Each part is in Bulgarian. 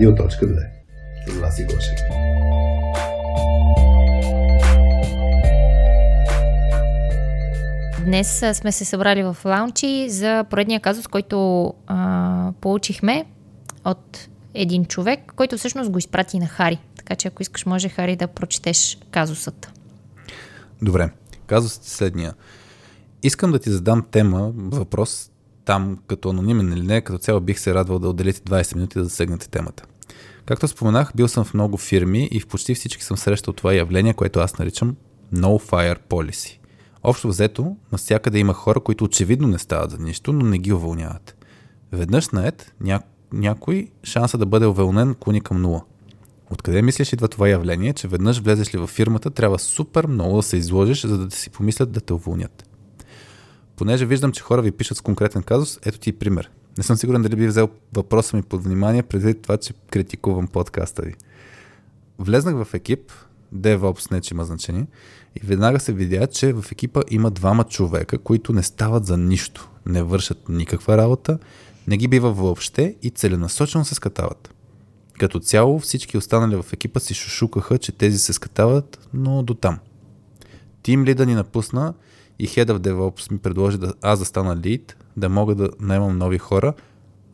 Радио.2 С Васи Гошев. Днес сме се събрали в лаунчи за поредния казус, който а, получихме от един човек, който всъщност го изпрати на Хари. Така че ако искаш, може Хари да прочетеш казусът. Добре. Казусът е следния. Искам да ти задам тема, въпрос там като анонимен или не, като цяло бих се радвал да отделите 20 минути да засегнете темата. Както споменах, бил съм в много фирми и в почти всички съм срещал това явление, което аз наричам No Fire Policy. Общо взето, навсякъде има хора, които очевидно не стават за нищо, но не ги уволняват. Веднъж наед, ня... някой шанса да бъде уволнен клони към нула. Откъде мислиш идва това явление, че веднъж влезеш ли във фирмата, трябва супер много да се изложиш, за да си помислят да те уволнят? Понеже виждам, че хора ви пишат с конкретен казус, ето ти пример. Не съм сигурен дали би взел въпроса ми под внимание, предвид това, че критикувам подкаста ви. Влезнах в екип, DevOps не че има значение, и веднага се видя, че в екипа има двама човека, които не стават за нищо, не вършат никаква работа, не ги бива въобще и целенасочено се скатават. Като цяло всички останали в екипа си шушукаха, че тези се скатават, но до там. Тим лида ни напусна и Head of DevOps ми предложи да аз да стана лид, да мога да наемам нови хора,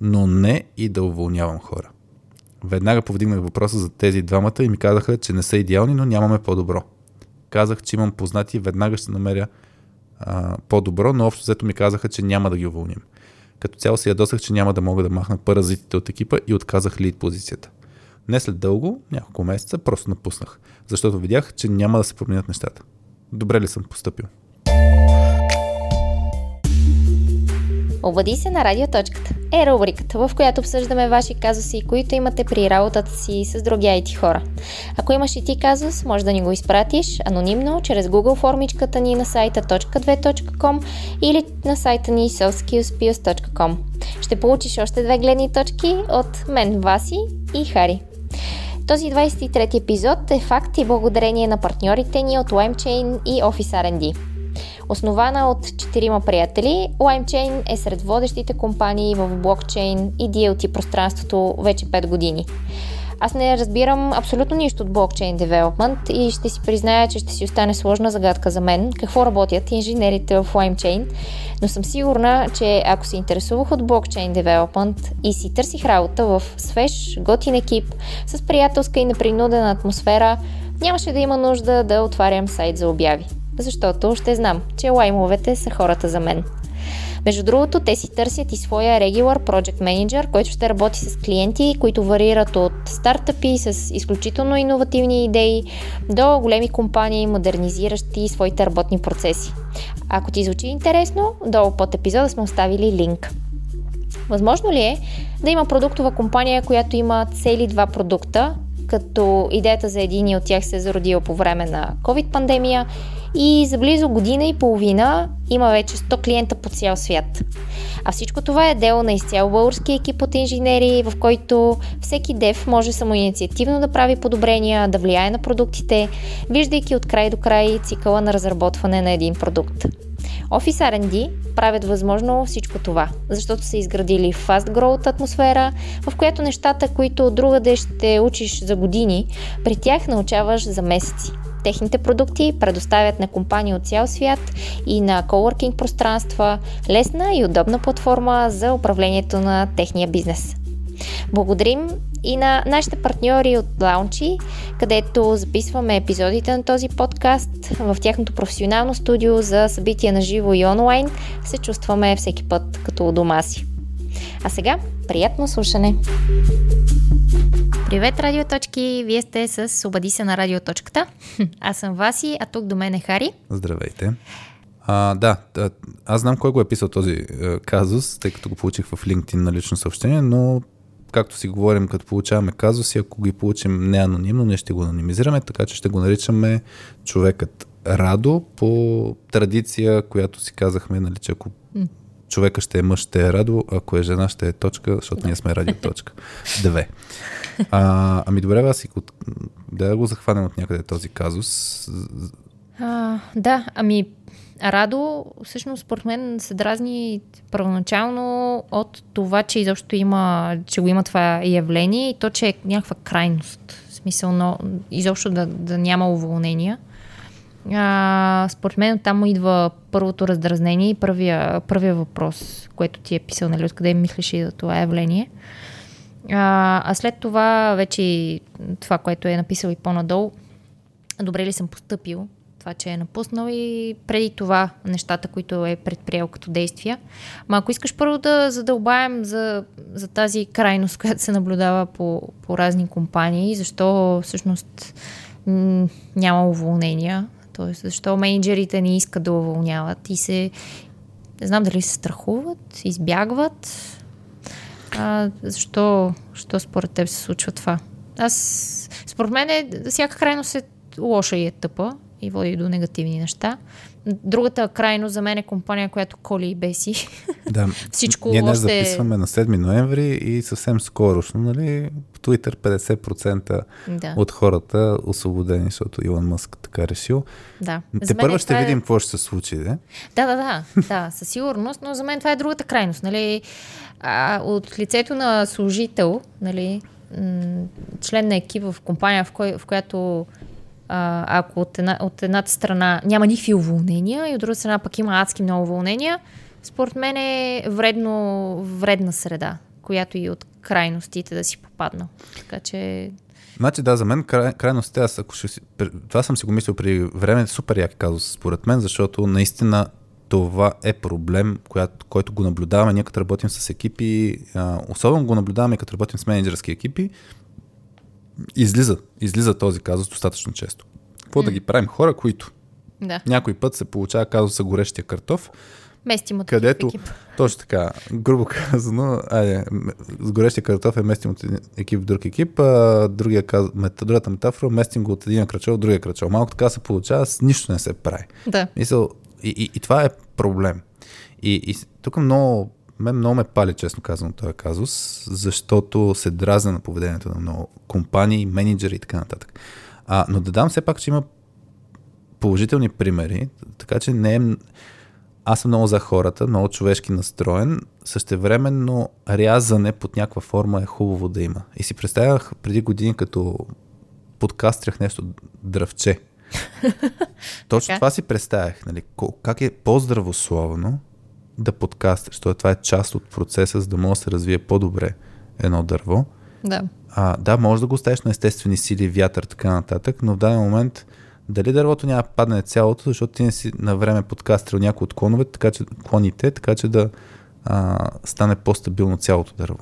но не и да уволнявам хора. Веднага повдигнах въпроса за тези двамата и ми казаха, че не са идеални, но нямаме по-добро. Казах, че имам познати и веднага ще намеря а, по-добро, но общо взето ми казаха, че няма да ги уволним. Като цяло се ядосах, че няма да мога да махна паразитите от екипа и отказах лид позицията. Не след дълго, няколко месеца, просто напуснах, защото видях, че няма да се променят нещата. Добре ли съм поступил? Обади се на радиоточката е рубриката, в която обсъждаме ваши казуси, които имате при работата си с други IT хора. Ако имаш и ти казус, може да ни го изпратиш анонимно чрез Google формичката ни на сайта .2.com или на сайта ни softskillspius.com. Ще получиш още две гледни точки от мен, Васи и Хари. Този 23 епизод е факт и благодарение на партньорите ни от LimeChain и Office R&D. Основана от четирима приятели, LimeChain е сред водещите компании в блокчейн и DLT пространството вече 5 години. Аз не разбирам абсолютно нищо от блокчейн девелопмент и ще си призная, че ще си остане сложна загадка за мен какво работят инженерите в LimeChain, но съм сигурна, че ако се интересувах от блокчейн девелопмент и си търсих работа в свеж, готин екип с приятелска и непринудена атмосфера, нямаше да има нужда да отварям сайт за обяви защото ще знам, че лаймовете са хората за мен. Между другото, те си търсят и своя Regular Project Manager, който ще работи с клиенти, които варират от стартъпи с изключително иновативни идеи до големи компании, модернизиращи своите работни процеси. Ако ти звучи интересно, долу под епизода сме оставили линк. Възможно ли е да има продуктова компания, която има цели два продукта, като идеята за един от тях се е зародила по време на COVID-пандемия и за близо година и половина има вече 100 клиента по цял свят. А всичко това е дело на изцяло български екип от инженери, в който всеки дев може самоинициативно да прави подобрения, да влияе на продуктите, виждайки от край до край цикъла на разработване на един продукт. Office R&D правят възможно всичко това, защото са изградили fast growth атмосфера, в която нещата, които другаде ще учиш за години, при тях научаваш за месеци. Техните продукти предоставят на компании от цял свят и на коворкинг пространства лесна и удобна платформа за управлението на техния бизнес. Благодарим и на нашите партньори от Лаунчи, където записваме епизодите на този подкаст в тяхното професионално студио за събития на живо и онлайн. Се чувстваме всеки път като у дома си. А сега, приятно слушане! Привет, радиоточки! Вие сте с Обади се на радиоточката. Аз съм Васи, а тук до мен е Хари. Здравейте! А, да, аз знам кой го е писал този е, казус, тъй като го получих в LinkedIn на лично съобщение, но както си говорим, като получаваме казуси, ако ги получим не анонимно, ние ще го анонимизираме, така че ще го наричаме човекът Радо по традиция, която си казахме, нали, че ако човека ще е мъж, ще е Радо, ако е жена, ще е точка, защото ние сме радио точка. Две. А, ами добре, аз и да го захванем от някъде този казус. А, да, ами Радо, всъщност, според мен се дразни първоначално от това, че изобщо има, че го има това явление и то, че е някаква крайност. В смисъл, но изобщо да, да няма уволнения. А, според мен там му идва първото раздразнение и първия, първия въпрос, което ти е писал, нали, откъде мислиш и за това явление. А, а след това вече това, което е написал и по-надолу, добре ли съм поступил, това, че е напуснал и преди това нещата, които е предприел като действия. Ма ако искаш първо да задълбаем за, за тази крайност, която се наблюдава по, по разни компании, защо всъщност няма уволнения, т.е. защо менеджерите не искат да уволняват и се, не знам дали се страхуват, избягват, а, защо, защо според теб се случва това? Аз, според мен, е, всяка крайност е лоша и е тъпа и води до негативни неща. Другата крайност за мен е компания, която коли и беси. Да. Всичко Ние днес още... записваме на 7 ноември и съвсем скорошно, нали, в Twitter 50% Да. от хората освободени, защото Илон Мъск така решил. да. Те първо е ще е- видим какво ще се случи, да? Да, да, да, да, със сигурност, но за мен това е другата крайност. Нали? А, от лицето на служител, нали, член на екип в компания, в, кой, в която ако от, една, от едната страна няма никакви уволнения и от друга страна пък има адски много уволнения, според мен е вредно, вредна среда, която и от крайностите да си попаднал. Така че Значи да, за мен край, крайността, аз ако ще си, това съм си го мислил преди време, супер як казус според мен, защото наистина това е проблем, която, който го наблюдаваме ние като работим с екипи, а, особено го наблюдаваме като работим с менеджерски екипи, излиза, излиза този казус достатъчно често. Какво да ги правим? Хора, които да, някой път се получава казуса горещия картоф, местим от където, екип. точно така, грубо казано, айде, с горещия картоф е местим от един екип в друг екип, а другия, каз- другата метафора, местим го от един кръчел в другия кръчел. Малко така се получава, с нищо не се прави. Да. Мисъл, и, и, и това е проблем. И, и тук много, мен много ме пали, честно казано, този казус, защото се дразна на поведението на много компании, менеджери и така нататък. А, но да дам все пак, че има положителни примери, така че не е... Аз съм много за хората, много човешки настроен, същевременно рязане под някаква форма е хубаво да има. И си представях преди години, като подкастрях нещо дръвче. Точно това си представях. Нали? Как е по-здравословно да подкастраш. Защото това е част от процеса, за да може да се развие по-добре едно дърво. Да. А, да, може да го оставиш на естествени сили, вятър, така нататък, но в даден момент дали дървото няма да падне цялото, защото ти не си на време подкастрил някои от клоновете, така че, клоните, така че да а, стане по-стабилно цялото дърво.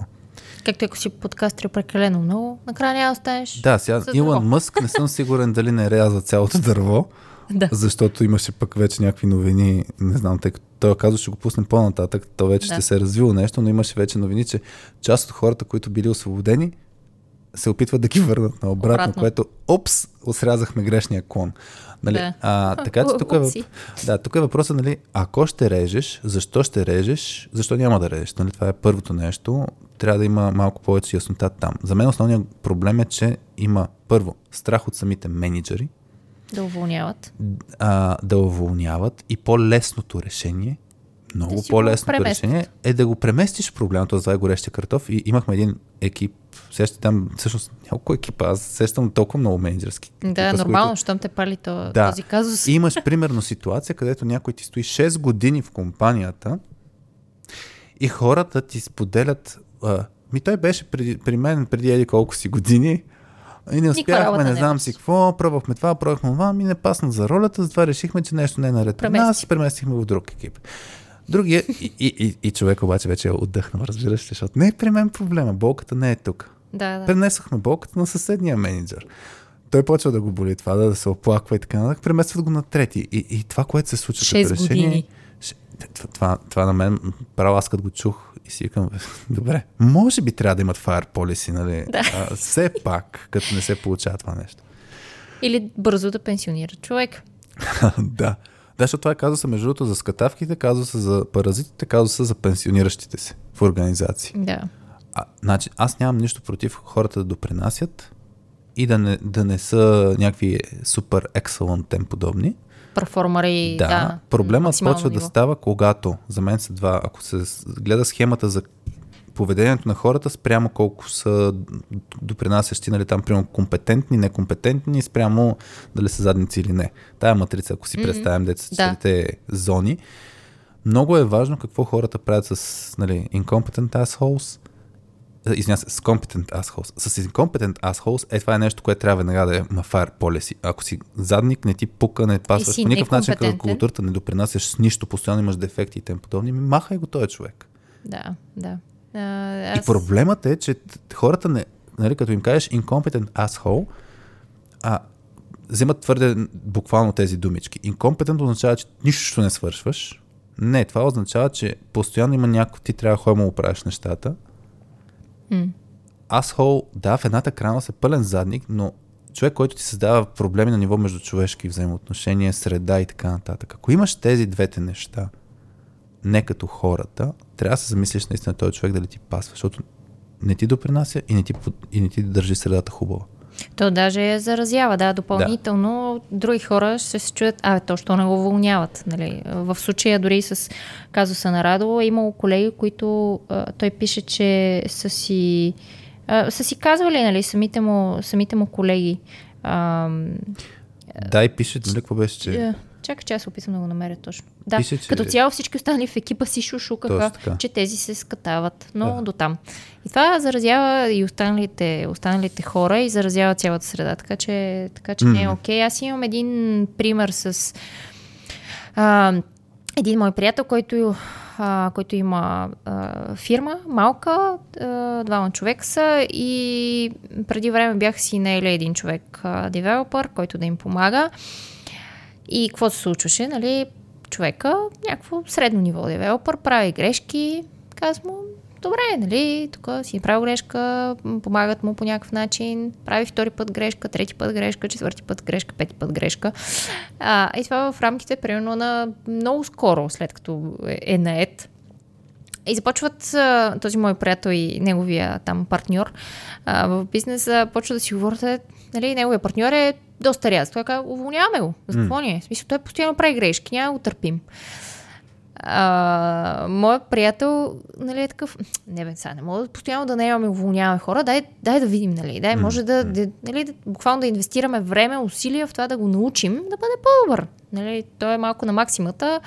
Както ако си подкастрил прекалено много, накрая няма останеш. Да, сега Илон дърво. Мъск не съм сигурен дали не ряза цялото дърво, Да. защото имаше пък вече някакви новини, не знам, тъй като той казва, ще го пуснем по-нататък, то вече Да. ще се е развило нещо, но имаше вече новини, че част от хората, които били освободени, се опитват да ги върнат на обратно, Обратно. което, опс, осрязахме грешния клон. Нали? Да. А, така че тук е, въп... Да, тук е въпросът, нали, ако ще режеш, защо ще режеш, защо няма да режеш? Нали? Това е първото нещо. Трябва да има малко повече яснота там. За мен основният проблем е, че има първо страх от самите менеджери, Да уволняват. а, да уволняват и по-лесното решение, много по-лесното решение е да го преместиш проблема, това е горещия картоф и имахме един екип, сещате там всъщност няколко екипа, аз сещам толкова много менеджерски екипа, Да, с нормално, които- щом те пали то, Да. този казус. И имаш примерно ситуация, където някой ти стои 6 години в компанията и хората ти споделят а, ми той беше преди, при мен преди еди колко си години и не успяхме, не не знам си какво, пробвахме това, пробвахме това, ми не пасна за ролята, затова решихме, че нещо не е наред при нас, Премести. преместихме в друг екип. Другия, и, и, и, и човек обаче вече е отдъхнал, разбираш защото не е при мен проблема, болката не е тук. Да, да. Пренесохме болката на съседния менеджер. Той почва да го боли това, да, да се оплаква и така нататък. Преместват го на трети. И, и това, което се случва като решение... години. Това, това, това на мен, право аз като го чух и си викам, добре, може би трябва да имат fire policy, нали? Да. А, все пак, като не се получава това нещо. Или бързо да пенсионира човек. да. Да, защото това е казуса между другото за скатавките, казуса за паразитите, казуса за пенсиониращите се в организации. Да. А, значи, аз нямам нищо против хората да допринасят и да не, да не са някакви супер тем подобни, перформари. Да, да проблемът почва да става, когато, за мен са два, ако се гледа схемата за поведението на хората спрямо колко са допринасящи, нали, там, примерно, компетентни, некомпетентни, спрямо дали са задници или не. Тая матрица, ако си представим деца с Да. четирите зони, много е важно какво хората правят с нали, incompetent assholes, Извиня се, с competent assholes. С incompetent assholes е това е нещо, което трябва веднага да е fire policy. Ако си задник, не ти пука, не пасваш по никакъв начин към културата, не допринасяш с нищо, постоянно имаш дефекти и тем подобни, ми махай го този човек. Да, да. И аз... проблемът е, че хората, не, нали, като им кажеш incompetent asshole, а, вземат твърде буквално тези думички. Incompetent означава, че нищо не свършваш. Не, това означава, че постоянно има някой, ти трябва да ходим му правиш нещата. М. Asshole, да, в едната крана са пълен задник, но човек, който ти създава проблеми на ниво между човешки взаимоотношения, среда и така нататък. Ако имаш тези двете неща, не като хората, трябва да се замислиш наистина този човек дали ти пасва, защото не ти допринася и не ти, и не ти държи средата хубава. То даже я заразява, да, допълнително. Да. Други хора ще се чуят, а, то, що не го уволняват. Нали? В случая дори с казуса на Радо е имало колеги, които а, той пише, че са си, а, са си казвали, нали, самите му, самите му колеги. А, Да, и пише, нали, какво беше, че... е, Чакай, че аз се опитвам да го намеря точно. Да, Пише, че- като цяло всички останали в екипа си шушукаха, че тези се скатават, но Да. до там. И това заразява и останалите, останалите хора и заразява цялата среда, така че, така че не е окей. Аз имам един пример с а, един мой приятел, който, а, който има а, фирма, малка, а, двама човек са и преди време бях си наели един човек, а, девелопър, който да им помага. И какво се случваше, нали? Човека, някакво средно ниво девелопър, прави грешки, казвам му, добре, нали, тук си е правил грешка, помагат му по някакъв начин, прави втори път грешка, трети път грешка, четвърти път грешка, пети път грешка. А, и това в рамките, примерно, на много скоро, след като е, е наед. И започват а, този мой приятел и неговия там партньор а, в бизнеса, почва да си говорят, е, нали, неговия партньор е доста ряз. Той казва, уволняваме го. За какво ни е? В смисъл, той постоянно прави грешки, няма го търпим. А, моят приятел, нали, е такъв, не бе, сега не мога постоянно да наемаме уволняваме хора, дай, дай да видим, нали, дай, може да, да, нали, да, буквално да инвестираме време, усилия в това да го научим да бъде по-добър. Нали, той е малко на максимата.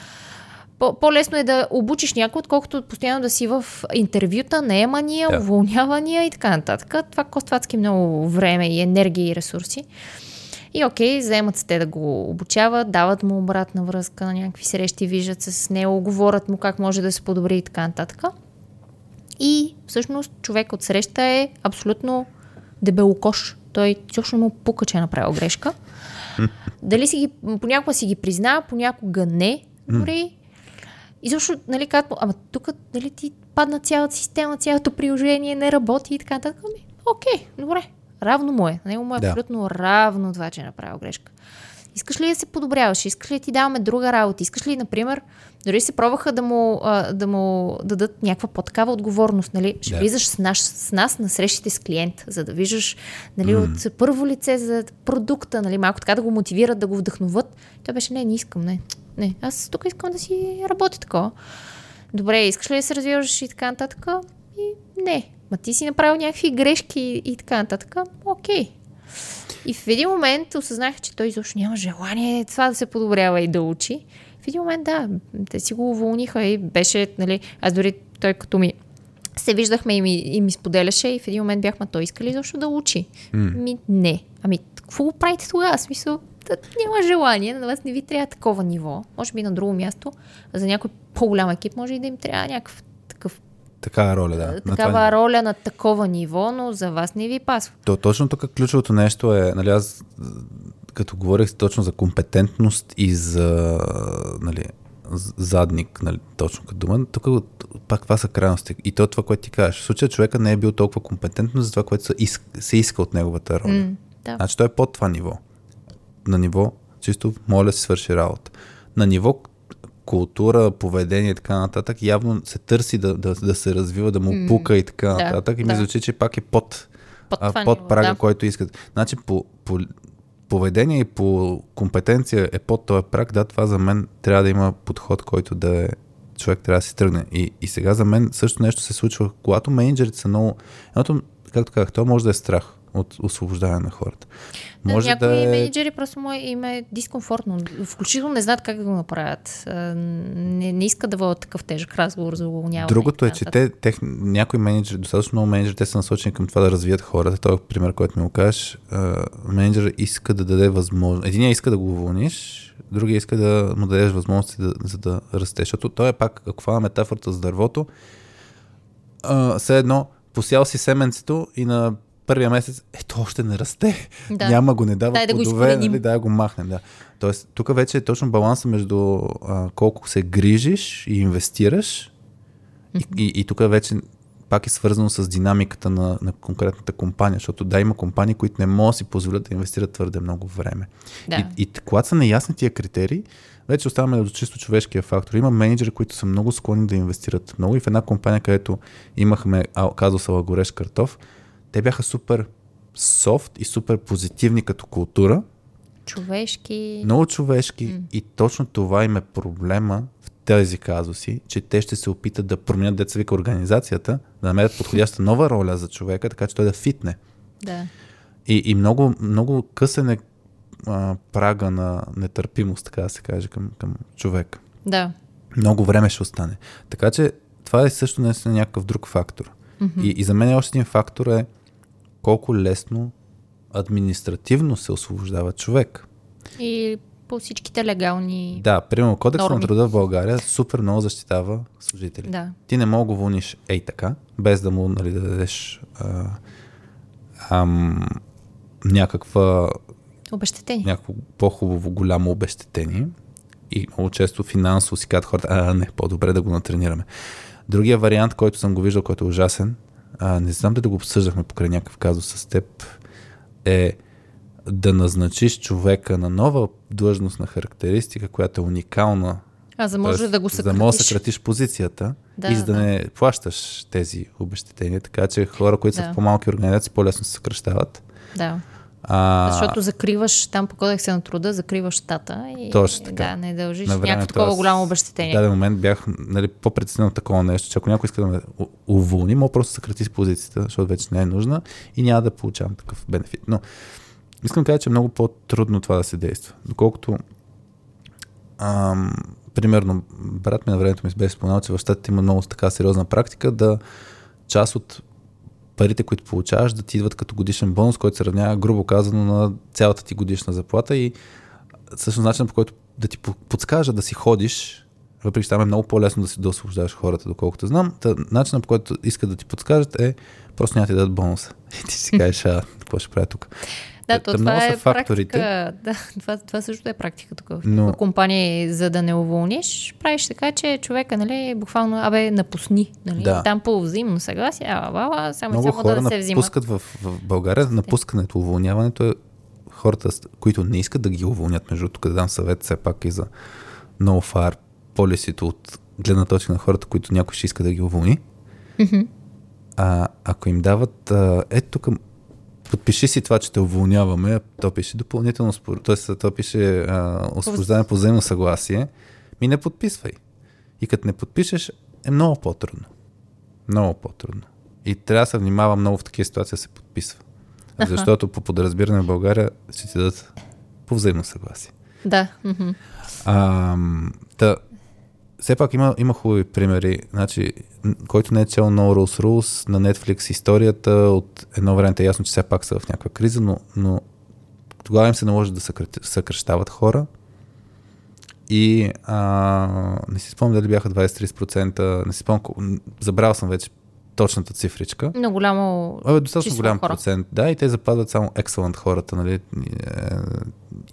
По- по-лесно е да обучиш някой, отколкото постоянно да си в интервюта, наемания, Да. уволнявания и така нататък. Това коства много време и енергия и ресурси. И окей, заемат се те да го обучават, дават му обратна връзка на някакви срещи, виждат се с него, говорят му как може да се подобри и така нататък. И всъщност човек от среща е абсолютно дебелокош. Той точно му пука, че е направил грешка. Дали си ги, понякога си ги признава, понякога не. Дори. И защо, нали, казват ама тук, нали, ти падна цялата система, цялото приложение не работи и така нататък. Ами, окей, добре. Равно му е. На него му е Да. абсолютно равно това, че е направил грешка. Искаш ли да се подобряваш? Искаш ли да ти даваме друга работа? Искаш ли, например, дори се пробваха да му, а, да му дадат някаква по-такава отговорност, нали? Ще Да. влизаш с, наш, с нас на срещите с клиент, за да виждаш нали, от първо лице за продукта, нали, малко така да го мотивират, да го вдъхноват. Той беше, не, не искам, не. Не, аз тук искам да си работя такова. Добре, искаш ли да се развиваш и така нататък? И не. Ма ти си направил някакви грешки и така нататък. Окей. И в един момент осъзнах, че той изобщо няма желание това да се подобрява и да учи. В един момент, да, те си го уволниха и беше, нали, аз дори той като ми се виждахме и ми, и ми споделяше и в един момент бяхме, той иска ли защо да учи? Ми, не. Ами, какво го правите тогава? Смисъл, да, няма желание, на вас не ви трябва такова ниво. Може би на друго място, за някой по-голям екип може и да им трябва някакъв Такава роля, да. На такава това- роля на такова ниво, но за вас не ви пасва. То, точно тук ключовото нещо е, нали, аз като говорих точно за компетентност и за нали, задник, нали, точно като дума, тук пак това са крайности. И то това, което ти кажеш. В случая човека не е бил толкова компетентен за това, което се иска, се иска от неговата роля. М, да. Значи той е под това ниво. На ниво, чисто моля си свърши работа. На ниво култура, поведение и така нататък, явно се търси да, да, да се развива, да му пука и така да, нататък. И ми да. звучи, че пак е под, Под а, под ниво, прага, да. който искат. Значи по, по поведение и по компетенция е под този прак, да, това за мен трябва да има подход, който да е човек трябва да си тръгне. И, и сега за мен също нещо се случва, когато менеджерите са много... Едното, както казах, то може да е страх от освобождаване на хората. Може да, някои да е... менеджери просто му им е дискомфортно. Включително не знаят как да го направят. Не, не искат да водят такъв тежък разговор за уволняване. Другото е, че те, тех, някои менеджери, достатъчно много менеджери, те са насочени към това да развият хората. Това е пример, който ми го кажеш. Менеджер иска да даде възможност. Единия иска да го уволниш, другия иска да му дадеш възможности да, за да расте. Защото той е пак, ако това метафората с дървото, а, все едно посял си семенцето и на първия месец, ето още не расте. Да. Няма го, не дава дай плодове, да нали, дай го махнем. Да. Тоест, тук вече е точно баланса между а, колко се грижиш и инвестираш. Mm-hmm. И, и, и тук вече пак е свързано с динамиката на, на конкретната компания, защото да, има компании, които не могат да си позволят да инвестират твърде много време. Да. И, и когато са неясни тия критерии, вече оставаме до чисто човешкия фактор. Има менеджери, които са много склонни да инвестират много и в една компания, където имахме казуса Гореш Картоф, те бяха супер софт и супер позитивни като култура. Човешки. Много човешки. Mm. И точно това им е проблема в тези казуси, че те ще се опитат да променят деца вика организацията, да намерят подходяща нова роля за човека, така че той да фитне. Да. И, и много, много късен е а, прага на нетърпимост, така да се каже, към, към човек. Да. Много време ще остане. Така че това е също наистина някакъв друг фактор. Mm-hmm. И, и за мен още един фактор е колко лесно административно се освобождава човек. И по всичките легални. Да, примерно кодекс на труда в България супер много защитава служители. Да. Ти не мога го вълниш ей така, без да му нали, да дадеш а, ам, някаква обещетение. Някакво по-хубаво голямо обещетение. И много често финансово си казват хората, а не, по-добре да го натренираме. Другия вариант, който съм го виждал, който е ужасен, а, не знам дали да го обсъждахме покрай някакъв казус с теб, е да назначиш човека на нова длъжност на характеристика, която е уникална. А за може да го съкратиш. За да може да съкратиш позицията да, и за да, да не плащаш тези обещетения. Така че хора, които да. са в по-малки организации, по-лесно се съкръщават. Да. А, Защото закриваш там по кодекса на труда, закриваш щата и точно така. да, не дължиш някакво такова голямо обещетение. В даден момент бях нали, по-преценен такова нещо, че ако някой иска да ме уволни, мога просто съкрати с позицията, защото вече не е нужна и няма да получавам такъв бенефит. Но искам да кажа, че е много по-трудно това да се действа. Доколкото ам, примерно, брат ми на времето ми беше споменал, че в щатите има много така сериозна практика да част от парите, които получаваш, да ти идват като годишен бонус, който се равнява, грубо казано, на цялата ти годишна заплата и всъщност начинът по който да ти подскажа да си ходиш, въпреки че там е много по-лесно да си да освобождаваш хората, доколкото знам, начинът по който искат да ти подскажат е просто няма ти дадат бонуса. И ти си кажеш, а, какво ще правя тук? Да, то това е факторите. Практика, да, това, това също е практика тук. В Но... компания, за да не уволниш, правиш така, че човека, нали, буквално, абе, напусни. Нали? Да. Там по взаимно съгласие, а, а, а, само, Много само хора да се взимат. в, в България, напускането, уволняването е хората, които не искат да ги уволнят, между тук да дам съвет все пак и за no far полисито от гледна точка на хората, които някой ще иска да ги уволни. Mm-hmm. А, ако им дават, а, ето тук подпиши си това, че те уволняваме, то пише допълнително, т.е. то пише освобождане по взаимно съгласие, ми не подписвай. И като не подпишеш, е много по-трудно. Много по-трудно. И трябва да се внимава много в такива ситуации да се подписва. Аха. Защото по подразбиране в България ще ти дадат по взаимно съгласие. Да. А, та, все пак има, има хубави примери. Значи, който не е цел No Rules Rules на Netflix историята от едно време е ясно, че все пак са в някаква криза, но, но тогава им се наложи да съкръщават хора. И а, не си спомням дали бяха 20-30%, не си спомням, забрал съм вече точната цифричка. Но голямо. Абе, достатъчно голям хора. процент. Да, и те западат само excellent хората, нали?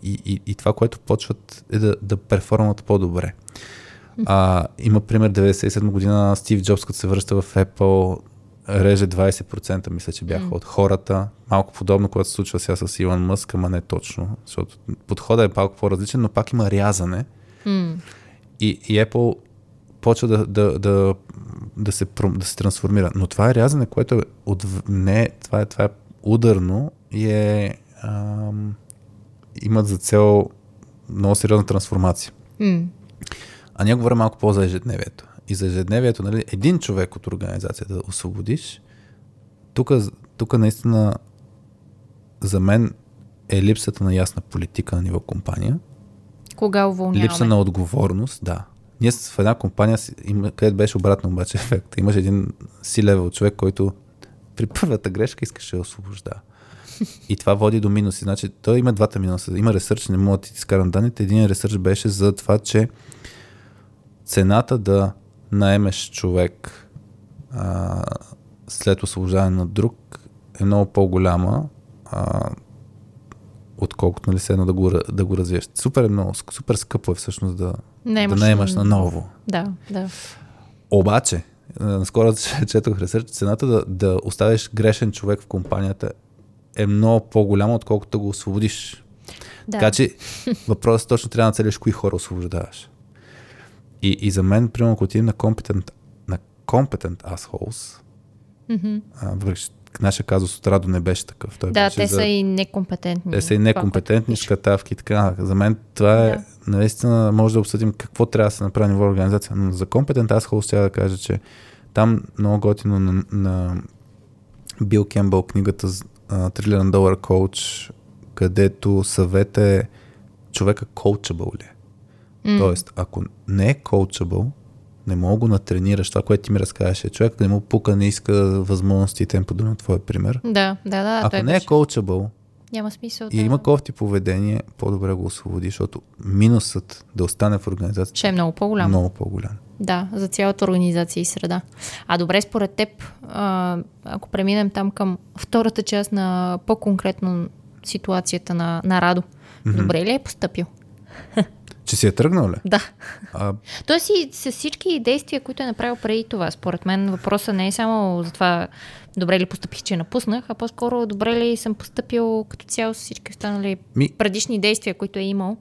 И, и, и това, което почват е да, да перформат по-добре. А, има пример 97 година Стив Джобс, като се връща в Apple, реже 20%, мисля, че бяха mm. от хората. Малко подобно, което се случва сега с Илон Мъск, ама не точно, защото подходът е малко по-различен, но пак има рязане. Mm. И, и Apple почва да, да, да, да, се, да се трансформира. Но това е рязане, което е от, не, това е, това е ударно и е ам, имат за цел много сериозна трансформация. М. А ние говорим малко по-за ежедневието. И за ежедневието, нали, един човек от организацията да освободиш, тук, тук наистина за мен е липсата на ясна политика на ниво компания, Кога уволняваме? липса на отговорност, да. Ние в една компания, където беше обратно обаче ефект. Имаш един си левел човек, който при първата грешка искаше да освобождава. И това води до минуси. Значи, той има двата минуса. Има ресърч, не мога да ти изкарам данните. Един ресърч беше за това, че цената да наемеш човек а, след освобождаване на друг е много по-голяма, а, отколкото нали, едно да го, да го развиеш. Супер е много, супер скъпо е всъщност да, Наемаш да наемаш на- ново. Да, да. Обаче, наскоро четох ресърч, цената да, да оставиш грешен човек в компанията е много по-голяма, отколкото да го освободиш. да. Така че въпросът точно трябва да целиш кои хора освобождаваш. И, и за мен, примерно, ако отидем на competent, на competent assholes, а, въпреки нашия казус от Радо не беше такъв. Той Да, беше те за, са и некомпетентни. те са и некомпетентни, шкатавки и така. За мен това е, Да. наистина, може да обсъдим какво трябва да се направи на ниво организация, но за компетент аз хубаво трябва да кажа, че там много готино на, на Бил Кембъл книгата Трилион долар коуч, където съвет е човека коучабъл ли е. Тоест, ако не е коучабъл, не мога го натренираш. Това, което ти ми разказваше, човек не му пука, не иска възможности и тем подобно твоя пример. Да, да, да. Ако той не е коучабъл, Няма смисъл. и да... има кофти поведение, по-добре го освободи, защото минусът да остане в организацията Ще е много е по-голям. много по-голям. Да, за цялата организация и среда. А добре, според теб, а, ако преминем там към втората част на по-конкретно ситуацията на, на Радо, добре ли е поступил? Че си е тръгнал ли? Да. А, Тоест и с всички действия, които е направил преди това, според мен въпросът не е само за това добре ли поступих, че напуснах, а по-скоро добре ли съм поступил като цяло с всички останали ми, предишни действия, които е имал.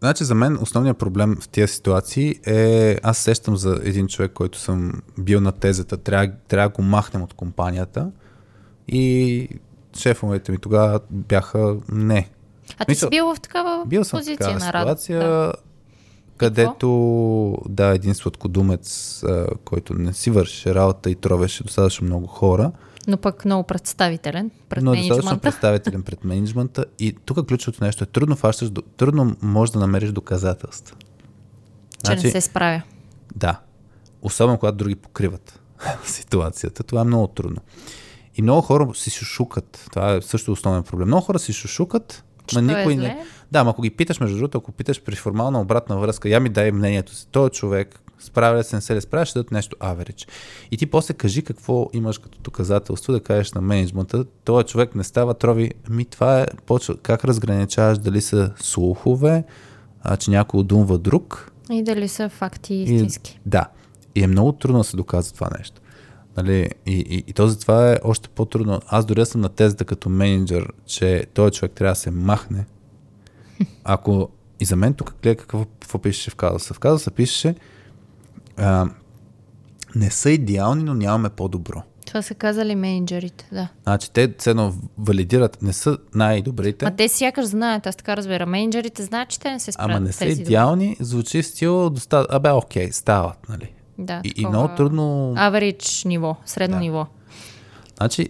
значи за мен основният проблем в тези ситуации е, аз сещам за един човек, който съм бил на тезата, трябва, трябва да го махнем от компанията и шефовете ми тогава бяха не. А ти Мисъл, си бил в такава Бил съм позиция такава на Радо. ситуация, Да. където да, един сладкодумец, а, който не си вършеше работа и тровеше достатъчно много хора, Но пък много представителен пред но е достатъчно менеджмента. представителен пред менеджмента. И тук ключовото нещо е трудно фащаш, трудно можеш да намериш доказателства. Че не се справя. Да. Особено когато други покриват ситуацията. Това е много трудно. И много хора си шушукат. Това е също основен проблем. Много хора си шушукат, Че ма той е никой зле? не. Да, ама ако ги питаш, между другото, ако питаш при формална обратна връзка, я ми дай мнението си. Той е човек, справя ли се, не се ли справя, ще дадат нещо average. И ти после кажи какво имаш като доказателство да кажеш на менеджмента. Той човек не става трови. Ами това е, почва, как разграничаваш дали са слухове, а, че някой удумва друг, И дали са факти и, истински. да. И е много трудно да се доказва това нещо. Нали? И, и, и то затова е още по-трудно. Аз дори съм на тезата като менеджер, че този човек трябва да се махне. Ако и за мен тук гледа какво, какво пишеше в казуса. В казуса пишеше а, не са идеални, но нямаме по-добро. Това са казали менеджерите, да. Значи те ценно валидират, не са най-добрите, Ма те сякаш знаят, аз така разбира. Менеджерите знаят, че те не се справят. ама не са идеални, звучи в стил, доста... абе окей, стават, нали? Да, И, и такова много трудно Average ниво, средно Да. ниво. Значи,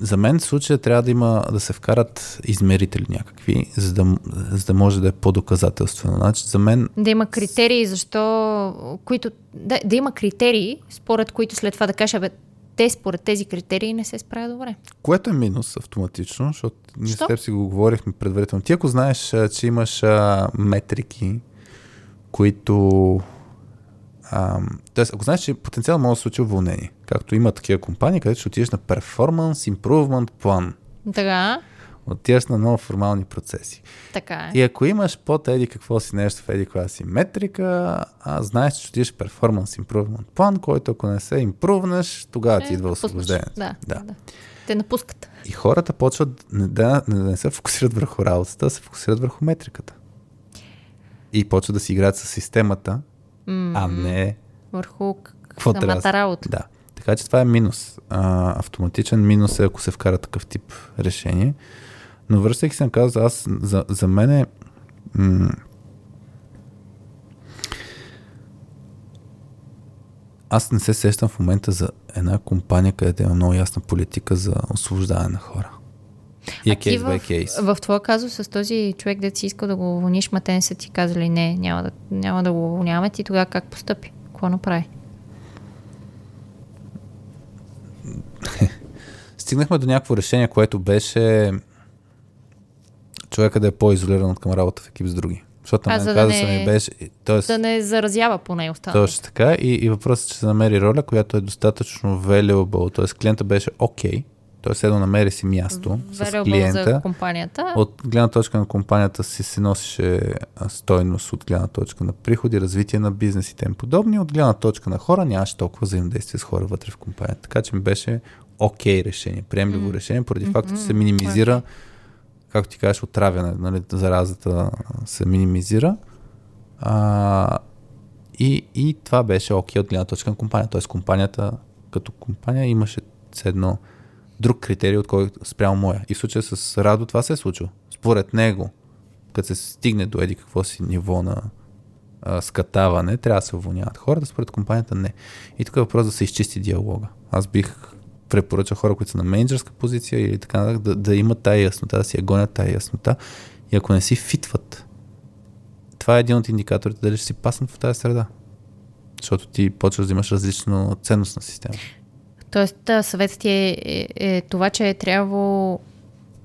за мен в случая трябва да има да се вкарат измерители някакви, за да, за да може да е по-доказателствено. Значи, за мен, Да има критерии, защо, които, да, да има критерии, според които след това да кажеш, абе, те според тези критерии не се справят добре. което е минус автоматично, защото ние с Що? теб си го говорихме предварително. Ти ако знаеш, че имаш а, метрики, които... А, тоест, ако знаеш, че потенциално може да се случи уволнение, както има такива компании, където ще отидеш на performance improvement план, Така, отиваш на много формални процеси. така е. И ако имаш под еди какво си нещо в еди коя си метрика, а знаеш, че отидеш перформанс improvement план, който ако не се импрувнеш, тогава ти Е, идва освобождението. Да, да. да. Те напускат. И хората почват да, не да не се фокусират върху работата, а се фокусират върху метриката. И почват да си играят с системата, а не Върху какво трябва. самата да- работа. Да. Така че това е минус. А, автоматичен минус е ако се вкара такъв тип решение. Но връщайки се на казус, аз за, за мен е м- аз не се сещам в момента за една компания, където има много ясна политика за освобождаване на хора. И е кейс бай кейс. В, в твоя казус с този човек, да си искал да го уволниш, ма те не са ти казали не, няма да, няма да го уволняваме, ти тогава как постъпи? Какво направи? Стигнахме до някакво решение, което беше човека да е по-изолиран от към работа в екип с други. Защото А, мен за да каза не- ми беше... Тоест, Да не заразява поне останалите. Точно така. И, и въпросът е, че се намери роля, която е достатъчно valuable. Т.е. клиента беше окей. Okay, той седно намери си място с Valuable клиента. за компанията. От гледна точка на компанията си се носеше стойност от гледна точка на приходи, развитие на бизнес и тем подобни. От гледна точка на хора нямаше толкова взаимодействие с хора вътре в компанията. Така че ми беше окей решение, приемливо решение, поради факта, че се минимизира, както ти кажеш, отравяне, нали, заразата се минимизира. А, и, и това беше окей от гледна точка на компания. Тоест компанията като компания имаше едно друг критерий, от който спрямо моя. И в случая с Радо това се е случило. Според него, като се стигне до еди какво си ниво на а, скатаване, трябва да се уволняват хората, според компанията не. И тук е въпрос да се изчисти диалога. Аз бих препоръчал хора, които са на менеджерска позиция или така, нататък, да, да имат тая яснота, да си я гонят тая яснота. И ако не си фитват, това е един от индикаторите дали ще си паснат в тази среда. Защото ти почваш да имаш различна ценностна система. Тоест, съветът ти е, е, е това, че е трябвало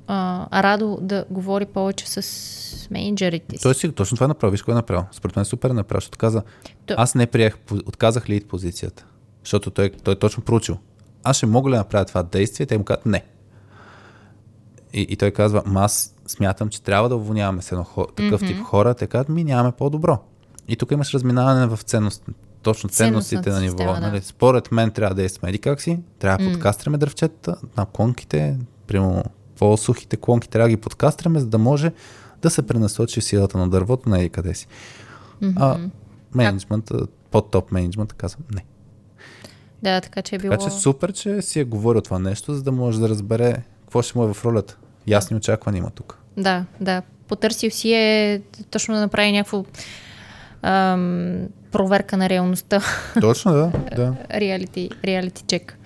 а, Радо да говори повече с менеджерите си. Той си точно това направи. Виж какво е направил. Според мен е супер направил, защото каза, То- аз не приех, отказах лид позицията. Защото той, той е точно проучил. Аз ще мога ли да направя това действие? Те му казват не. И, и той казва, ма аз смятам, че трябва да уволняваме с едно хо, такъв тип хора. Те казват, ми нямаме по-добро. И тук имаш разминаване в ценност, точно ценностите на ниво. система, да. нали? Според мен трябва да действаме еди как си, трябва да подкастраме дръвчета на клонките, примерно по-сухите клонки трябва да ги подкастраме, за да може да се пренасочи силата на дървото на еди къде си. А менеджмента, под-топ менеджмента казва не. Да, така че е било... Така че супер, че си е говорил това нещо, за да може да разбере какво ще му е в ролята. Ясни очаквания има тук. Да, да. Потърсил си е точно да направи някакво ам, проверка на реалността. Точно, да. да. реалити, реалити чек.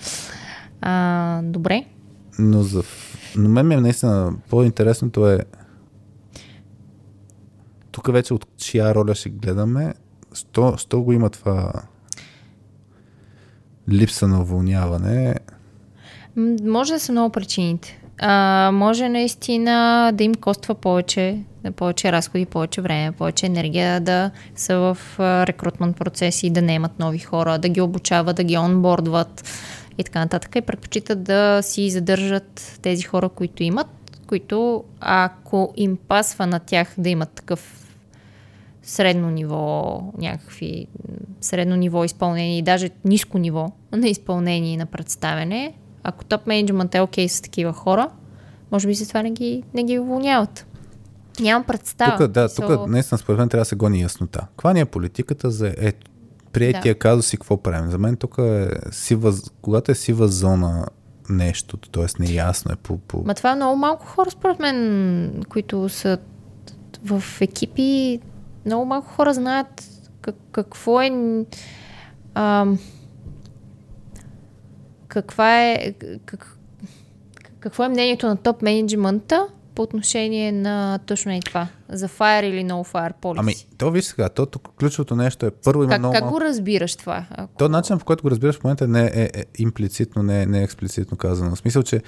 А, добре. Но, за... Но мен ми е наистина по-интересното е тук вече от чия роля ще гледаме, що, що го има това липса на уволняване. Може да са много причините. А, може наистина да им коства повече, повече разходи, повече време, повече енергия, да са в рекрутмент процеси, да не имат нови хора, да ги обучават, да ги онбордват и така нататък. И предпочитат да си задържат тези хора, които имат, които ако им пасва на тях да имат такъв средно ниво, някакви средно ниво изпълнение и даже ниско ниво на изпълнение и на представяне, ако топ менеджмент е окей с такива хора, може би за това не ги, не ги уволняват. Нямам представа. Тук, да, So, тук наистина според мен трябва да се гони яснота. Каква ни е политиката за ето, приятия Да. казуси, какво правим? За мен тук е сива, когато е сива зона нещото, т.е. неясно е по... по... Ма това е много малко хора, според мен, които са в екипи. Много малко хора знаят как, какво е. Ам, каква е. Как, какво е мнението на топ менеджмента по отношение на точно и това? За fire или no fire policy? Ами, то виж сега, то тук ключовото нещо е първо има как, много как малко... го разбираш това? Ако... То начинът, по който го разбираш в момента не е, е имплицитно, не е, не е експлицитно казано. В смисъл, че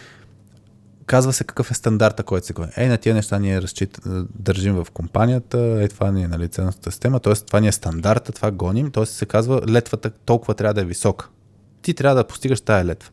казва се какъв е стандарта, който се говори. Ей, на тия неща ние разчит, държим в компанията, е това ни е на лицензната система, т.е. това ни е стандарта, това гоним, т.е. се казва летвата толкова трябва да е висока. Ти трябва да постигаш тая летва.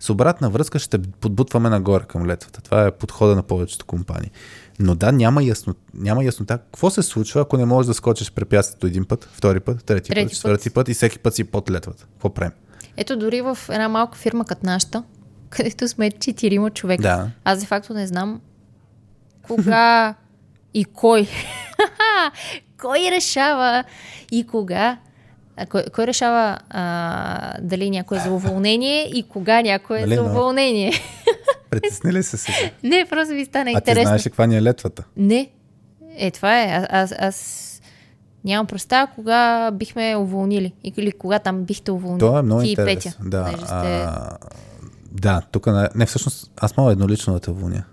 С обратна връзка ще подбутваме нагоре към летвата. Това е подхода на повечето компании. Но да, няма, ясно, няма яснота какво се случва, ако не можеш да скочиш препятствието един път, втори път, трети, Трети път, път. четвърти път и всеки път си под летвата. Какво правим? Ето дори в една малка фирма като нашата, където сме четирима човека. Да. Аз де факто не знам кога и кой. кой решава и кога. А, кой, кой решава а, дали някой е за уволнение и кога някой е Нали, за но- уволнение? Притесни ли се сега? Не, просто ви стана А ти интересно. знаеш ли каква ни е летвата? Не. Е, това е. А, аз, аз нямам представа кога бихме уволнили. Или кога там бихте уволнили. Това е много Ти и интересно. Петя. Да, понеже сте- а, да, тук не, не, всъщност, аз мога еднолично да те уволня.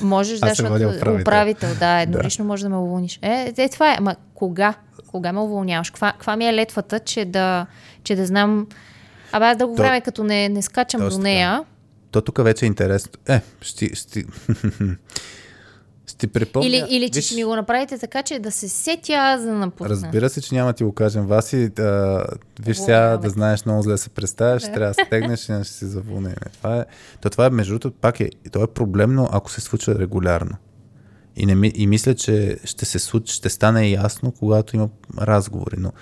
Можеш, да, водя управител. управител, да, еднолично може да ме уволниш. Е, е, това е. Ама кога? Кога ме уволняваш? Каква, каква ми е летвата, че да, че да знам... Абе, аз дълго То- време, като не, не скачам Точно до нея, То тук вече е интересно. Е, ще, ще, ще припомня. или, или че Виж, ще ми го направите така, че да се сетя аз да напусна. Разбира се, че няма ти го кажем, Васи. Да, виж сега да знаеш много зле се представяш, Да. трябва да стегнеш и ще си заволнем. Това е, то това е, между другото, пак е, то е проблемно, ако се случва регулярно. И, не, и мисля, че ще се случи, ще стане ясно, когато има разговори. Но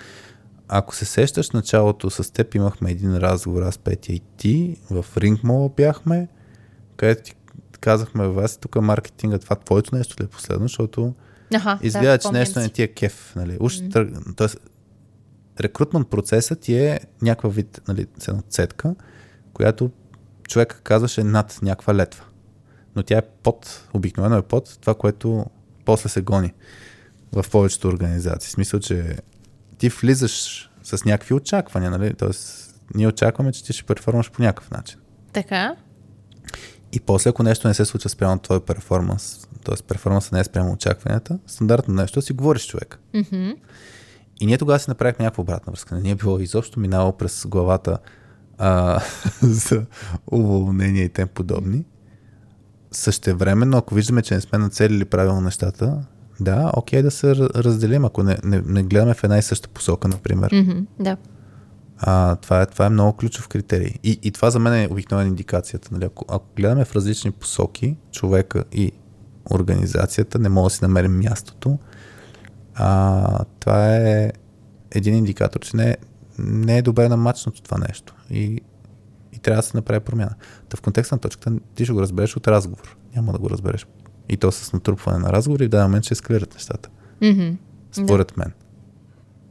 ако се сещаш началото с теб, имахме един разговор, аз, Петя и ти, в Ring Mall бяхме, където ти казахме, вас тук маркетинга, това твоето нещо ли е последно, защото Аха, изгледа, да, че нещо не ти е кеф. Нали? Уж, mm-hmm. Тоест, рекрутмент процесът ти е някаква вид, нали, цетка, която човек казваше над някаква летва. Но тя е под, обикновено е под това, което после се гони в повечето организации. В смисъл, че ти влизаш с някакви очаквания, нали? Тоест, ние очакваме, че ти ще перформаш по някакъв начин. Така. И после, ако нещо не се случва спрямо твой перформанс, т.е. перформансът не е спрямо очакванията, стандартно нещо си говориш човек. Мгм. И ние тогава си направихме някаква обратна връзка. Не ни е било изобщо минало през главата а, за уволнение и тем подобни. Същевременно, ако виждаме, че не сме нацелили правилно нещата, да, окей да се ра- разделим, ако не, не, не гледаме в една и съща посока, например. Мгм, Да. А, това, е, това е много ключов критерий. И, и това за мен е обикновена индикацията. Нали? Ако, ако гледаме в различни посоки, човека и организацията, не може да си намерим мястото, а, това е един индикатор, че не е, не е добре намачнато това нещо. И, и трябва да се направи промяна. Та в контекста на точката ти ще го разбереш от разговор. Няма да го разбереш. И то с натрупване на разговор и в даден момент ще ескалират нещата. Мгм. Според мен.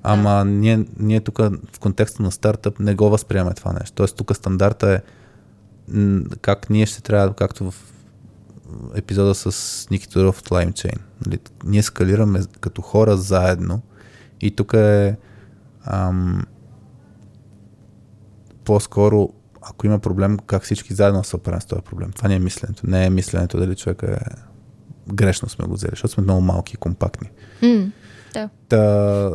Ама ние, ние тук в контекста на стартъп не го възприемаме това нещо. Тоест тук стандарта е как ние ще трябва, както в епизода с Ники Тодоров от LimeChain. Нали? Ние скалираме като хора заедно и тук е ам, по-скоро ако има проблем, как всички заедно се оправим с този проблем. Това не е мисленето. Не е мисленето дали човека е грешно сме го взели, защото сме много малки и компактни. М, Да. Та,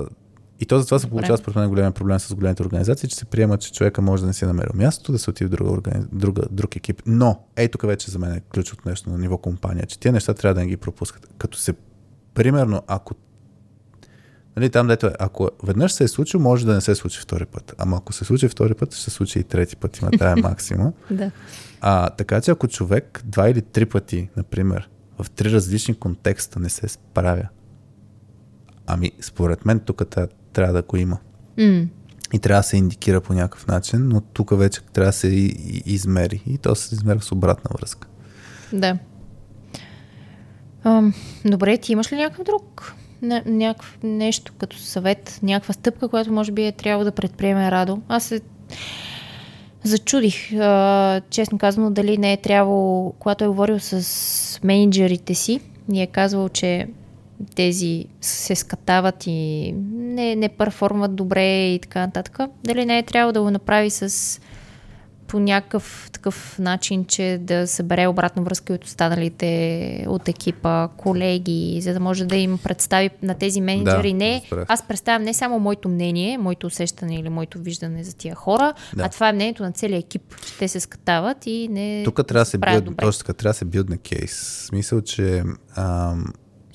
и то затова се получава според мен голям проблем с големите организации, че се приема, че човека може да не си е намерил място, да се отиде в друга, органи... друга, друг екип. Но, ей тук вече за мен е ключовото нещо на ниво компания, че тия неща трябва да не ги пропускат. Като се, примерно, ако Нали, там дето е, ако веднъж се е случило, може да не се случи втори път. Ама ако се случи втори път, ще се случи и трети път. Има тая максима. Да. А, така че ако човек два или три пъти, например, в три различни контекста не се справя, ами според мен тук трябва да го има. М, И трябва да се индикира по някакъв начин, но тук вече трябва да се измери. И то се измерва с обратна връзка. Да. Ам, добре, ти имаш ли някакъв друг? Не, някакъв нещо като съвет, някаква стъпка, която може би е трябвало да предприеме Радо. Аз се зачудих, а, честно казано, дали не е трябвало, когато е говорил с менеджерите си, ни е казвал, че тези се скатават и не, не перформат добре и така нататък. Дали не е трябвало да го направи с по някакъв такъв начин, че да събере обратна връзка от останалите от екипа, колеги, за да може да им представи на тези менеджери Да, не, разбрах. аз представям не само моето мнение, моето усещане или моето виждане за тия хора, Да. а това е мнението на целия екип, че те се скатават и не Тук трябва да се добре. точно така, трябва да се билдне кейс. Смисъл, че ам,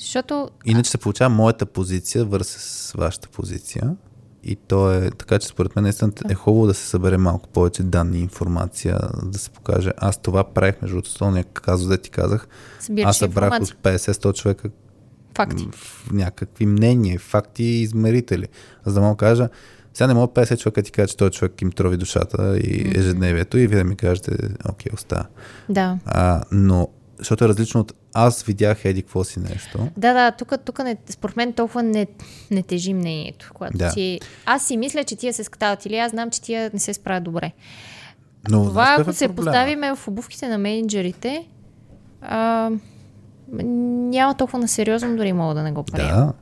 Защото иначе се получава моята позиция върс вашата позиция. И то е така, че според мен наистина е хубаво да се събере малко повече данни информация, да се покаже. Аз това правих между основния казус, да ти казах. събираш Аз събрах от 50-100 човека Факти. някакви мнения, факти и измерители. За да мога кажа, сега не мога 50 човека ти кажа, че този човек им трови душата и ежедневието и вие да ми кажете, окей, остава. Да. А, но, защото е различно от аз видях еди какво си нещо. Да, да, тук, тук не, според мен толкова не, не тежи мнението. Когато Да. ти... Аз си мисля, че тия се скатават или аз знам, че тия не се справят добре. Но Това, знаеш ако е се проблема? поставиме в обувките на менеджерите, а, няма толкова на сериозно, дори мога да не го приема. Да.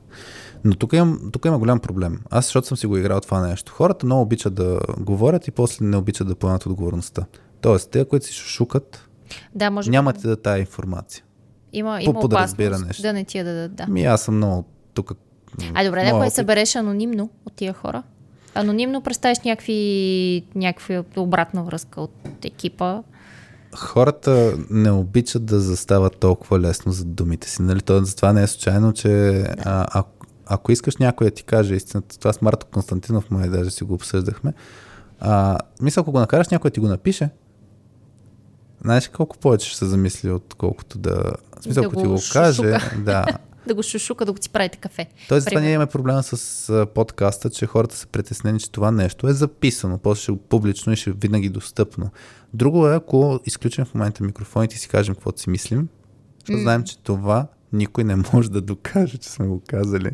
Но тук, имам, тук има голям проблем. Аз, защото съм си го играл това нещо. Хората много обичат да говорят и после не обичат да поемат отговорността. Тоест, те, които си шушукат, Да, може би нямате да тая информация. има, по има подразбиране опасност да не ти я дадат. Да. Ми аз съм много тук. А добре, моя ако я събереш анонимно от тия хора, анонимно представиш някакви, някакви обратна връзка от екипа. Хората не обичат да застават толкова лесно за думите си. Нали? То, затова не е случайно, че а, а, ако искаш някой да ти каже истината, това с Марто Константинов, май даже си го обсъждахме, а, мисля, ако го накараш някой да ти го напише, знаеш колко повече ще се замисли, отколкото да... В смисъл, Да ако ти го го каже, шушука. да. Да го шушука, да го ти правите кафе. Тоест, това ние имаме проблема с подкаста, че хората са притеснени, че това нещо е записано, после ще публично и ще е винаги достъпно. Друго е, ако изключим в момента микрофоните и си кажем каквото си мислим, защото знаем, че това никой не може да докаже, че сме го казали.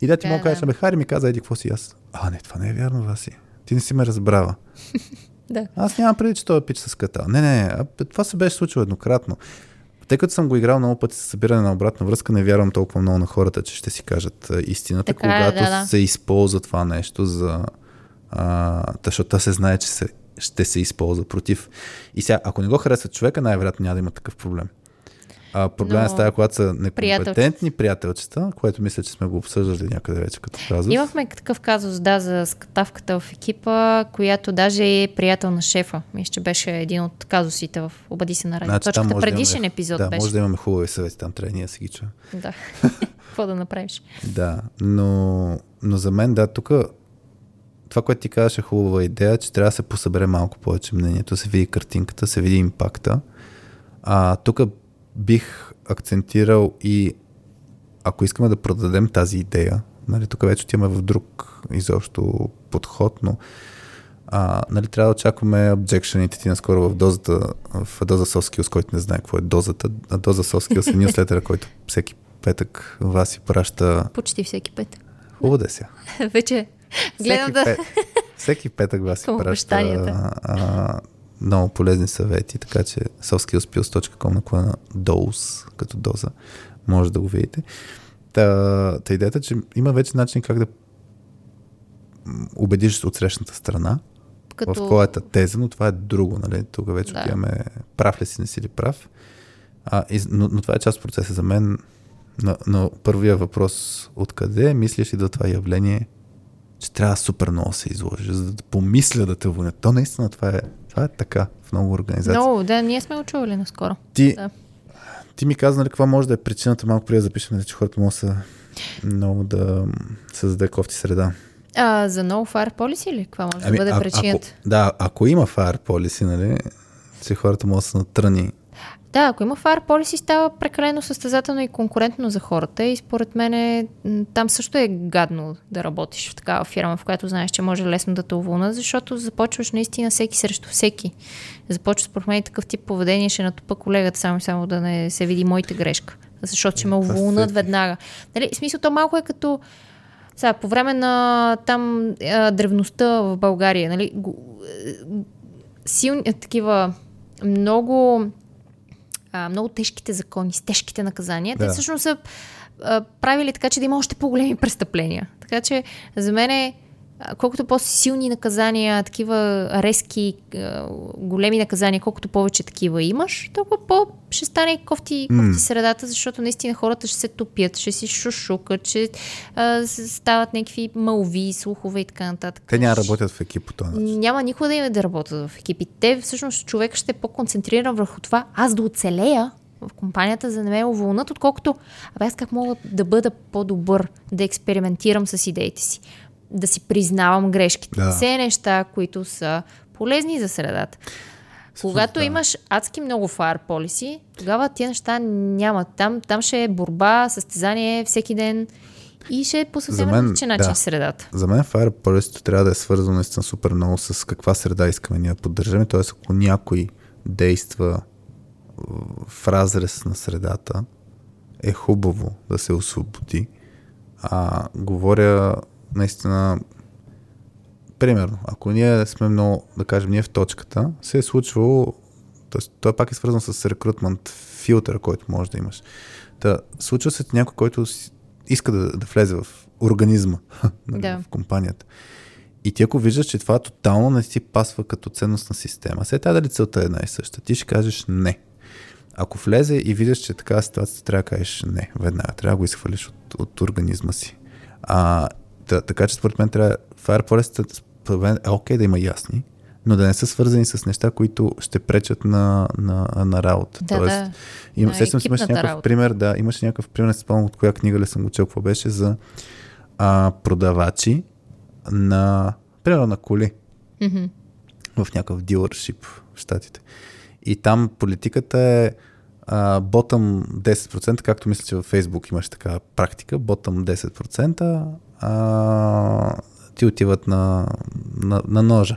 И да ти Да, мога да кажеш, да. абе, Хари ми каза, еди, какво си аз? А, не, това не е вярно, Васи. Ти не си ме разбрала. Да. Аз нямам преди, че той е пич с ката. Не, не, а, това се беше случило еднократно. Тъй като съм го играл много пъти с събиране на обратна връзка, не вярвам толкова много на хората, че ще си кажат истината, Така е, когато да, да. се използва това нещо за... А, защото се знае, че се, ще се използва против. И сега, ако не го харесва човека, най-вероятно няма да има такъв проблем. А проблема Но е става, когато са некомпетентни приятелчета. което мисля, че сме го обсъждали някъде вече като казус. Имахме такъв казус, да, за скатавката в екипа, която даже е приятел на шефа. Мисля, че беше един от казусите в Обади се на радио. Значи, Точката да предишен имаме- епизод да, беше. може да имаме хубави съвети, там трябва ние да си ги чуем. Да. Какво да направиш? Да, но, но за мен, да, тук това, което ти казваш е хубава идея, че трябва да се посъбере малко повече мнението, се види картинката, се види импакта. А, тук бих акцентирал и ако искаме да продадем тази идея, нали, тук вече отиваме в друг изобщо подход, но а, нали, трябва да очакваме обжекшените ти наскоро в дозата, в доза Soft Skills, който не знае какво е дозата. А доза Soft Skills е нюслетъра, който всеки петък вас си праща Почти всеки петък. Хубаво да е сега. Вече гледам всеки, да... пет, всеки петък вас си праща а, много полезни съвети, така че softskillspills.com наклона dose, като доза, може да го видите. Та, та идеята, че има вече начин как да убедиш от срещната страна Като... в твоята теза, но това е друго, нали? Тук вече Да. отиваме прав ли си, не си ли прав. А, и, но, но това е част от процеса за мен. Но, но първия въпрос, откъде мислиш и да това явление, че трябва супер много да се изложиш, за да помисля да те вълня. То наистина това е, това е така в много организации. Много, да, ние сме го чували наскоро. Ти, Да. ти ми каза, нали, каква може да е причината, малко преди да запишем, нали, че хората могат да са много да създаде кофти среда. А, за No Fire Policy ли? Каква може Ами, да бъде а- причината? Ако, да, ако има fire policy, нали, че хората могат да са натръни. Да, ако има Fire Policy, става прекалено състезателно и конкурентно за хората и според мен там също е гадно да работиш в такава фирма, в която знаеш, че може лесно да те уволнат, защото започваш наистина всеки срещу всеки. Започва според мен такъв тип поведение, ще натопа колегата само само да не се види моите грешка, защото ще ме уволнат веднага. Нали, в смисъл, то малко е като сега, по време на там а, древността в България, нали, го- е, силни, е, такива много а, много тежките закони, с тежките наказания, Да. те всъщност са а, правили така, че да има още по-големи престъпления. Така че за мен е колкото по-силни наказания, такива резки, големи наказания, колкото повече такива имаш, толкова по ще стане кофти, кофти средата, защото наистина хората ще се топят, ще си шушукат, ще а, стават някакви мълви, слухове и така нататък. Те няма работят в екип по този начин. няма никога да има да работят в екипи. Те всъщност човек ще е по-концентриран върху това аз да оцелея в компанията, за да ме уволнат, отколкото абе аз как мога да бъда по-добър, да експериментирам с идеите си, да си признавам грешките. Да. Все неща, които са полезни за средата. Когато да. имаш адски много fire policy, тогава тия неща няма. Там, там ще е борба, състезание всеки ден и ще е по съвсем различен начин да. средата. За мен Fire Policy трябва да е свързано наистина супер много с каква среда искаме ние да поддържаме. Т.е. ако някой действа в разрез на средата, е хубаво да се освободи. А говоря наистина примерно, ако ние сме много, да кажем, ние в точката, се е случвало, т.е. той пак е свързан с рекрутмент филтър, който може да имаш. Та, случва се някой, който иска да, да влезе в организма нали, Да. в компанията. И ти ако виждаш, че това тотално не ти пасва като ценностна система, след тази дали целта е една и съща, ти ще кажеш не. Ако влезе и виждаш, че така ситуацията, трябва да кажеш не, веднага, трябва да го изхвърлиш от, от организма си. А, та, така че според мен трябва, Fire Policy според мен е окей да има ясни, но да не са свързани с неща, които ще пречат на, на, на работа. Да, да. Има, На сещам се, имаше някакъв работа. пример, да, имаше някакъв пример, не спомням от коя книга ли съм го чел, какво беше за а, продавачи на, примерно на коли Мгм. в някакъв дилършип в Штатите. И там политиката е а, bottom 10%, както мисля, че във Facebook имаш така практика, bottom 10%, а, ти отиват на, на, на ножа.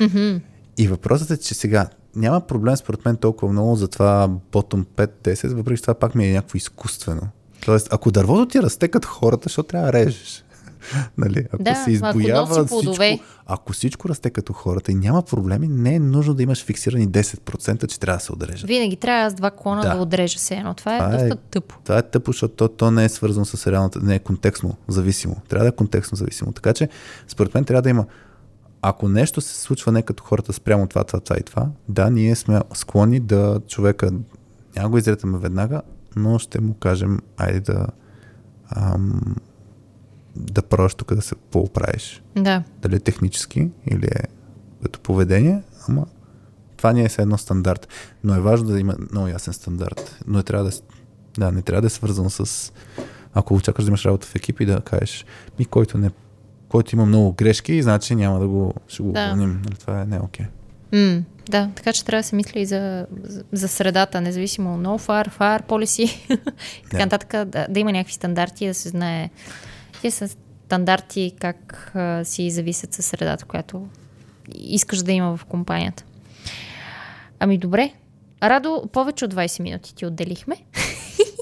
Мгм. И въпросът е, че сега няма проблем според мен толкова много за това bottom 5-10, въпреки че това пак ми е някакво изкуствено. Тоест, ако дървото ти расте като хората, защо трябва да режеш? нали? Ако Да, се ако избоява плодове. всичко, ако всичко расте като хората и няма проблеми, не е нужно да имаш фиксирани 10%, че трябва да се отрежат. Винаги трябва с два клона Да. да, отрежа се едно. Това е Това е- доста тъпо. Това е тъпо, защото то, то не е свързано с реалната, не е контекстно зависимо. Трябва да е контекстно зависимо. Така че, според мен, трябва да има ако нещо се случва не като хората спрямо това, това, това и това, да, ние сме склонни да човека, няма го изретаме веднага, но ще му кажем, айде да ам, да пробваш тук да се поуправиш. Да. Дали е технически или е като поведение, ама това не е все едно стандарт. Но е важно да има много ясен стандарт. Но не трябва да, да, не трябва да е свързан с... Ако очакваш да имаш работа в екип и да кажеш, ми който, не, който има много грешки, значи няма да го, ще го Да. уволним. Нали, Това е не окей. М, да, така че трябва да се мисли и за, за, за средата, независимо no far, far policy и така Да. нататък, да, да има някакви стандарти, да се знае тия са стандарти как а, си зависят със средата, която искаш да има в компанията. Ами добре. Радо, повече от 20 минути ти отделихме.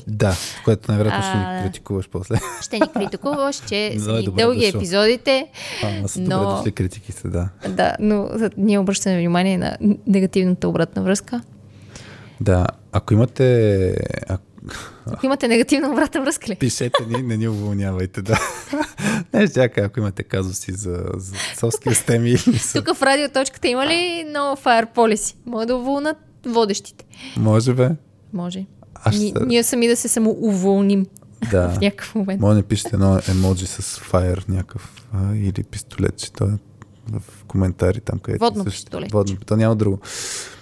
Да, което най-вероятно ще ни критикуваш после. Ще ни критикуваш, че са ни дълги дошъл. епизодите. А, са Но- добре дошли критиките, да. Да, но ние обръщаме внимание на негативната обратна връзка. Да, ако имате... Ако, Ако имате негативна обратна връзка ли? Пишете ни, не ни уволнявайте, да. не, кажа, ако имате казуси за, за соски теми или за... Тук в радиоточката има ли no fire policy? Може да уволнат водещите. Може бе. Може. Аз Ни, ще... ние сами да се самоуволним Да. в някакъв момент. Може да пишете едно емоджи с фаер някакъв а, или пистолет, че то е в коментари там, където Водно също- пистолетче. Водно, то няма друго.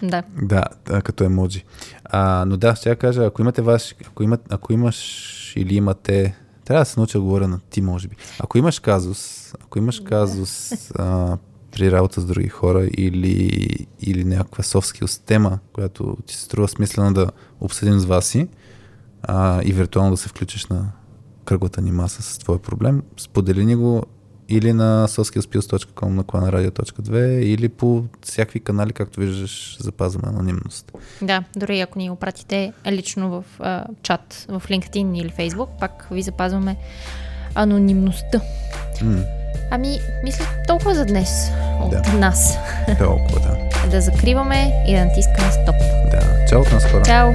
Да. Да, като емоджи. А, но да, ще я кажа, ако имате ваш, ако, имат, ако имаш или имате, трябва да се науча да говоря на ти, може би. Ако имаш казус, ако имаш казус а, при работа с други хора или, или някаква skills тема, която ти се струва смислено да обсъдим с вас си а, и виртуално да се включиш на кръглата ни маса с твой проблем, сподели ни го или на soskillspills.com на клана radio.2 или по всякакви канали, както виждаш, запазваме анонимност. Да, дори ако ни го пратите лично в а, чат в LinkedIn или Facebook, пак ви запазваме анонимността. М, Ами, мисля толкова за днес от Да. нас. толкова, да. Да закриваме и да натискаме стоп. да. Чао от нас хора. Чао!